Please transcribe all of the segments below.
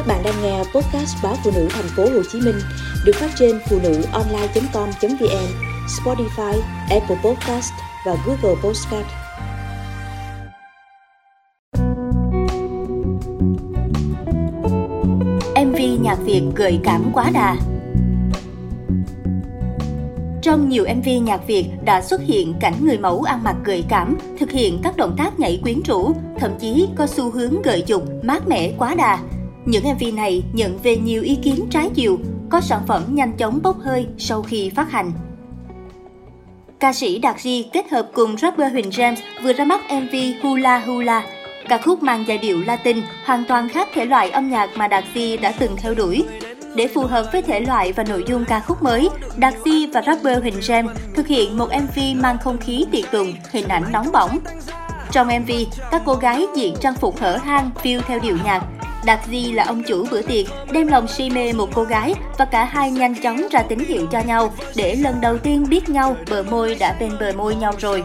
Các bạn đang nghe podcast báo phụ nữ thành phố Hồ Chí Minh được phát trên phụ nữ online.com.vn, Spotify, Apple Podcast và Google Podcast. MV nhạc Việt gợi cảm quá đà trong nhiều MV nhạc Việt đã xuất hiện cảnh người mẫu ăn mặc gợi cảm, thực hiện các động tác nhảy quyến rũ, thậm chí có xu hướng gợi dục, mát mẻ quá đà. Những MV này nhận về nhiều ý kiến trái chiều, có sản phẩm nhanh chóng bốc hơi sau khi phát hành. Ca sĩ Đạt Di kết hợp cùng rapper Huỳnh James vừa ra mắt MV Hula Hula. Ca khúc mang giai điệu Latin, hoàn toàn khác thể loại âm nhạc mà Đạt Di đã từng theo đuổi. Để phù hợp với thể loại và nội dung ca khúc mới, Đạt Di và rapper Huỳnh James thực hiện một MV mang không khí tiệc tùng, hình ảnh nóng bỏng. Trong MV, các cô gái diện trang phục hở hang, phiêu theo điệu nhạc, Đạt Di là ông chủ bữa tiệc, đem lòng si mê một cô gái và cả hai nhanh chóng ra tín hiệu cho nhau để lần đầu tiên biết nhau bờ môi đã bên bờ môi nhau rồi.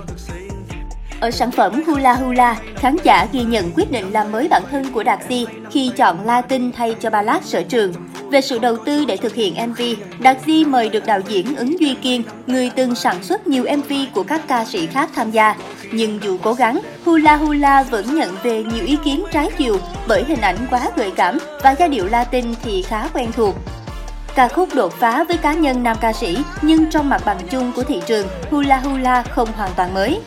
Ở sản phẩm Hula Hula, khán giả ghi nhận quyết định làm mới bản thân của Đạt Di khi chọn Latin thay cho ballad sở trường. Về sự đầu tư để thực hiện MV, Đạt Di mời được đạo diễn Ứng Duy Kiên, người từng sản xuất nhiều MV của các ca sĩ khác tham gia. Nhưng dù cố gắng, Hula Hula vẫn nhận về nhiều ý kiến trái chiều bởi hình ảnh quá gợi cảm và giai điệu Latin thì khá quen thuộc. Ca khúc đột phá với cá nhân nam ca sĩ, nhưng trong mặt bằng chung của thị trường, Hula Hula không hoàn toàn mới.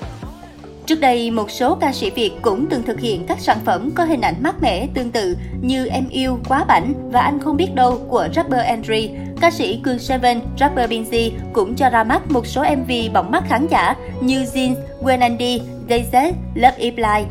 Trước đây, một số ca sĩ Việt cũng từng thực hiện các sản phẩm có hình ảnh mát mẻ tương tự như Em yêu, Quá bảnh và Anh không biết đâu của rapper Andre. Ca sĩ Cương Seven, rapper Binzy cũng cho ra mắt một số MV bỏng mắt khán giả như Jeans, When Andy, DayZ, Love If Lie.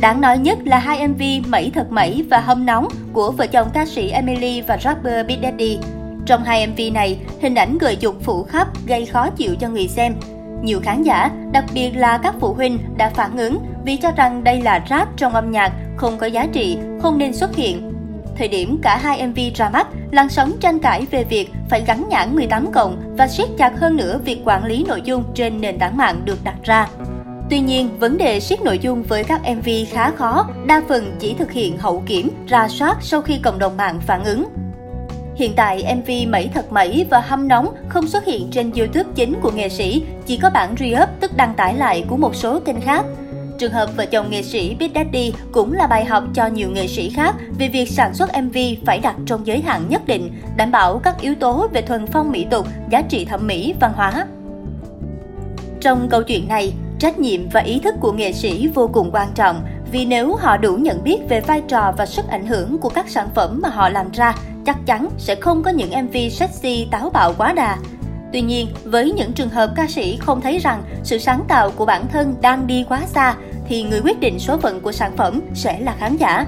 Đáng nói nhất là hai MV Mẩy thật mẩy và Hâm nóng của vợ chồng ca sĩ Emily và rapper Big Daddy. Trong hai MV này, hình ảnh gợi dục phủ khắp gây khó chịu cho người xem. Nhiều khán giả, đặc biệt là các phụ huynh đã phản ứng vì cho rằng đây là rap trong âm nhạc, không có giá trị, không nên xuất hiện. Thời điểm cả hai MV ra mắt, làn sóng tranh cãi về việc phải gắn nhãn 18 cộng và siết chặt hơn nữa việc quản lý nội dung trên nền tảng mạng được đặt ra. Tuy nhiên, vấn đề siết nội dung với các MV khá khó, đa phần chỉ thực hiện hậu kiểm, ra soát sau khi cộng đồng mạng phản ứng. Hiện tại, MV Mẩy Thật Mẩy và Hâm Nóng không xuất hiện trên YouTube chính của nghệ sĩ, chỉ có bản re-up tức đăng tải lại của một số kênh khác. Trường hợp vợ chồng nghệ sĩ Big Daddy cũng là bài học cho nhiều nghệ sĩ khác về việc sản xuất MV phải đặt trong giới hạn nhất định, đảm bảo các yếu tố về thuần phong mỹ tục, giá trị thẩm mỹ, văn hóa. Trong câu chuyện này, trách nhiệm và ý thức của nghệ sĩ vô cùng quan trọng vì nếu họ đủ nhận biết về vai trò và sức ảnh hưởng của các sản phẩm mà họ làm ra chắc chắn sẽ không có những MV sexy táo bạo quá đà. Tuy nhiên, với những trường hợp ca sĩ không thấy rằng sự sáng tạo của bản thân đang đi quá xa, thì người quyết định số phận của sản phẩm sẽ là khán giả.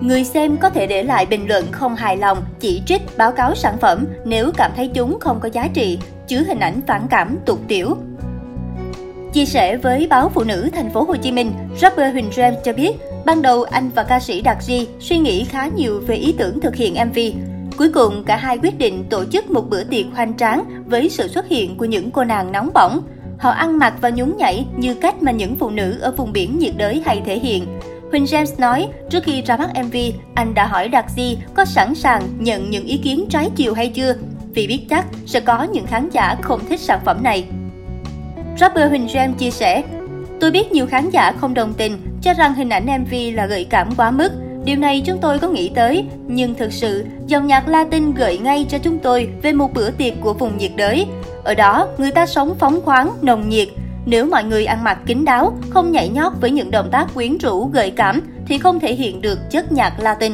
Người xem có thể để lại bình luận không hài lòng, chỉ trích, báo cáo sản phẩm nếu cảm thấy chúng không có giá trị, chứa hình ảnh phản cảm, tục tiểu. Chia sẻ với báo Phụ nữ thành phố Hồ Chí Minh, rapper Huỳnh James cho biết Ban đầu anh và ca sĩ Đạt Di suy nghĩ khá nhiều về ý tưởng thực hiện MV. Cuối cùng, cả hai quyết định tổ chức một bữa tiệc hoành tráng với sự xuất hiện của những cô nàng nóng bỏng. Họ ăn mặc và nhún nhảy như cách mà những phụ nữ ở vùng biển nhiệt đới hay thể hiện. Huỳnh James nói, trước khi ra mắt MV, anh đã hỏi Đạt Di có sẵn sàng nhận những ý kiến trái chiều hay chưa, vì biết chắc sẽ có những khán giả không thích sản phẩm này. Rapper Huỳnh Gem chia sẻ, Tôi biết nhiều khán giả không đồng tình, cho rằng hình ảnh MV là gợi cảm quá mức. Điều này chúng tôi có nghĩ tới, nhưng thực sự, dòng nhạc Latin gợi ngay cho chúng tôi về một bữa tiệc của vùng nhiệt đới. Ở đó, người ta sống phóng khoáng, nồng nhiệt. Nếu mọi người ăn mặc kín đáo, không nhảy nhót với những động tác quyến rũ, gợi cảm, thì không thể hiện được chất nhạc Latin.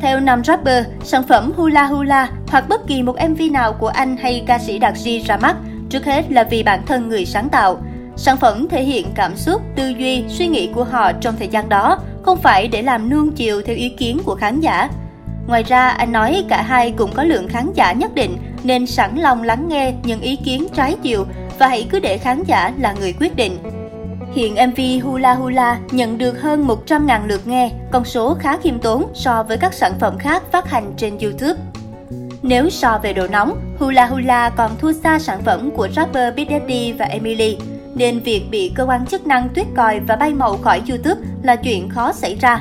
Theo nam rapper, sản phẩm Hula Hula hoặc bất kỳ một MV nào của anh hay ca sĩ Đạt G ra mắt, trước hết là vì bản thân người sáng tạo – Sản phẩm thể hiện cảm xúc, tư duy, suy nghĩ của họ trong thời gian đó, không phải để làm nuông chiều theo ý kiến của khán giả. Ngoài ra, anh nói cả hai cũng có lượng khán giả nhất định nên sẵn lòng lắng nghe những ý kiến trái chiều và hãy cứ để khán giả là người quyết định. Hiện MV Hula Hula nhận được hơn 100.000 lượt nghe, con số khá khiêm tốn so với các sản phẩm khác phát hành trên YouTube. Nếu so về độ nóng, Hula Hula còn thua xa sản phẩm của rapper Big Daddy và Emily nên việc bị cơ quan chức năng tuyết còi và bay màu khỏi YouTube là chuyện khó xảy ra.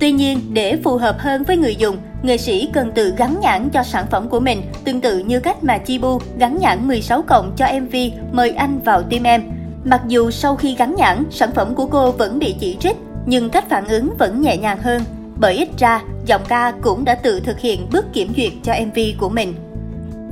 Tuy nhiên, để phù hợp hơn với người dùng, nghệ sĩ cần tự gắn nhãn cho sản phẩm của mình, tương tự như cách mà Chibu gắn nhãn 16 cộng cho MV Mời anh vào tim em. Mặc dù sau khi gắn nhãn, sản phẩm của cô vẫn bị chỉ trích, nhưng cách phản ứng vẫn nhẹ nhàng hơn. Bởi ít ra, giọng ca cũng đã tự thực hiện bước kiểm duyệt cho MV của mình.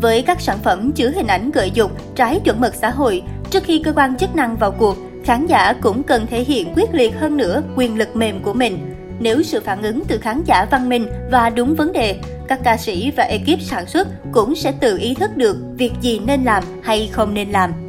Với các sản phẩm chứa hình ảnh gợi dục, trái chuẩn mực xã hội, trước khi cơ quan chức năng vào cuộc, khán giả cũng cần thể hiện quyết liệt hơn nữa quyền lực mềm của mình. Nếu sự phản ứng từ khán giả văn minh và đúng vấn đề, các ca sĩ và ekip sản xuất cũng sẽ tự ý thức được việc gì nên làm hay không nên làm.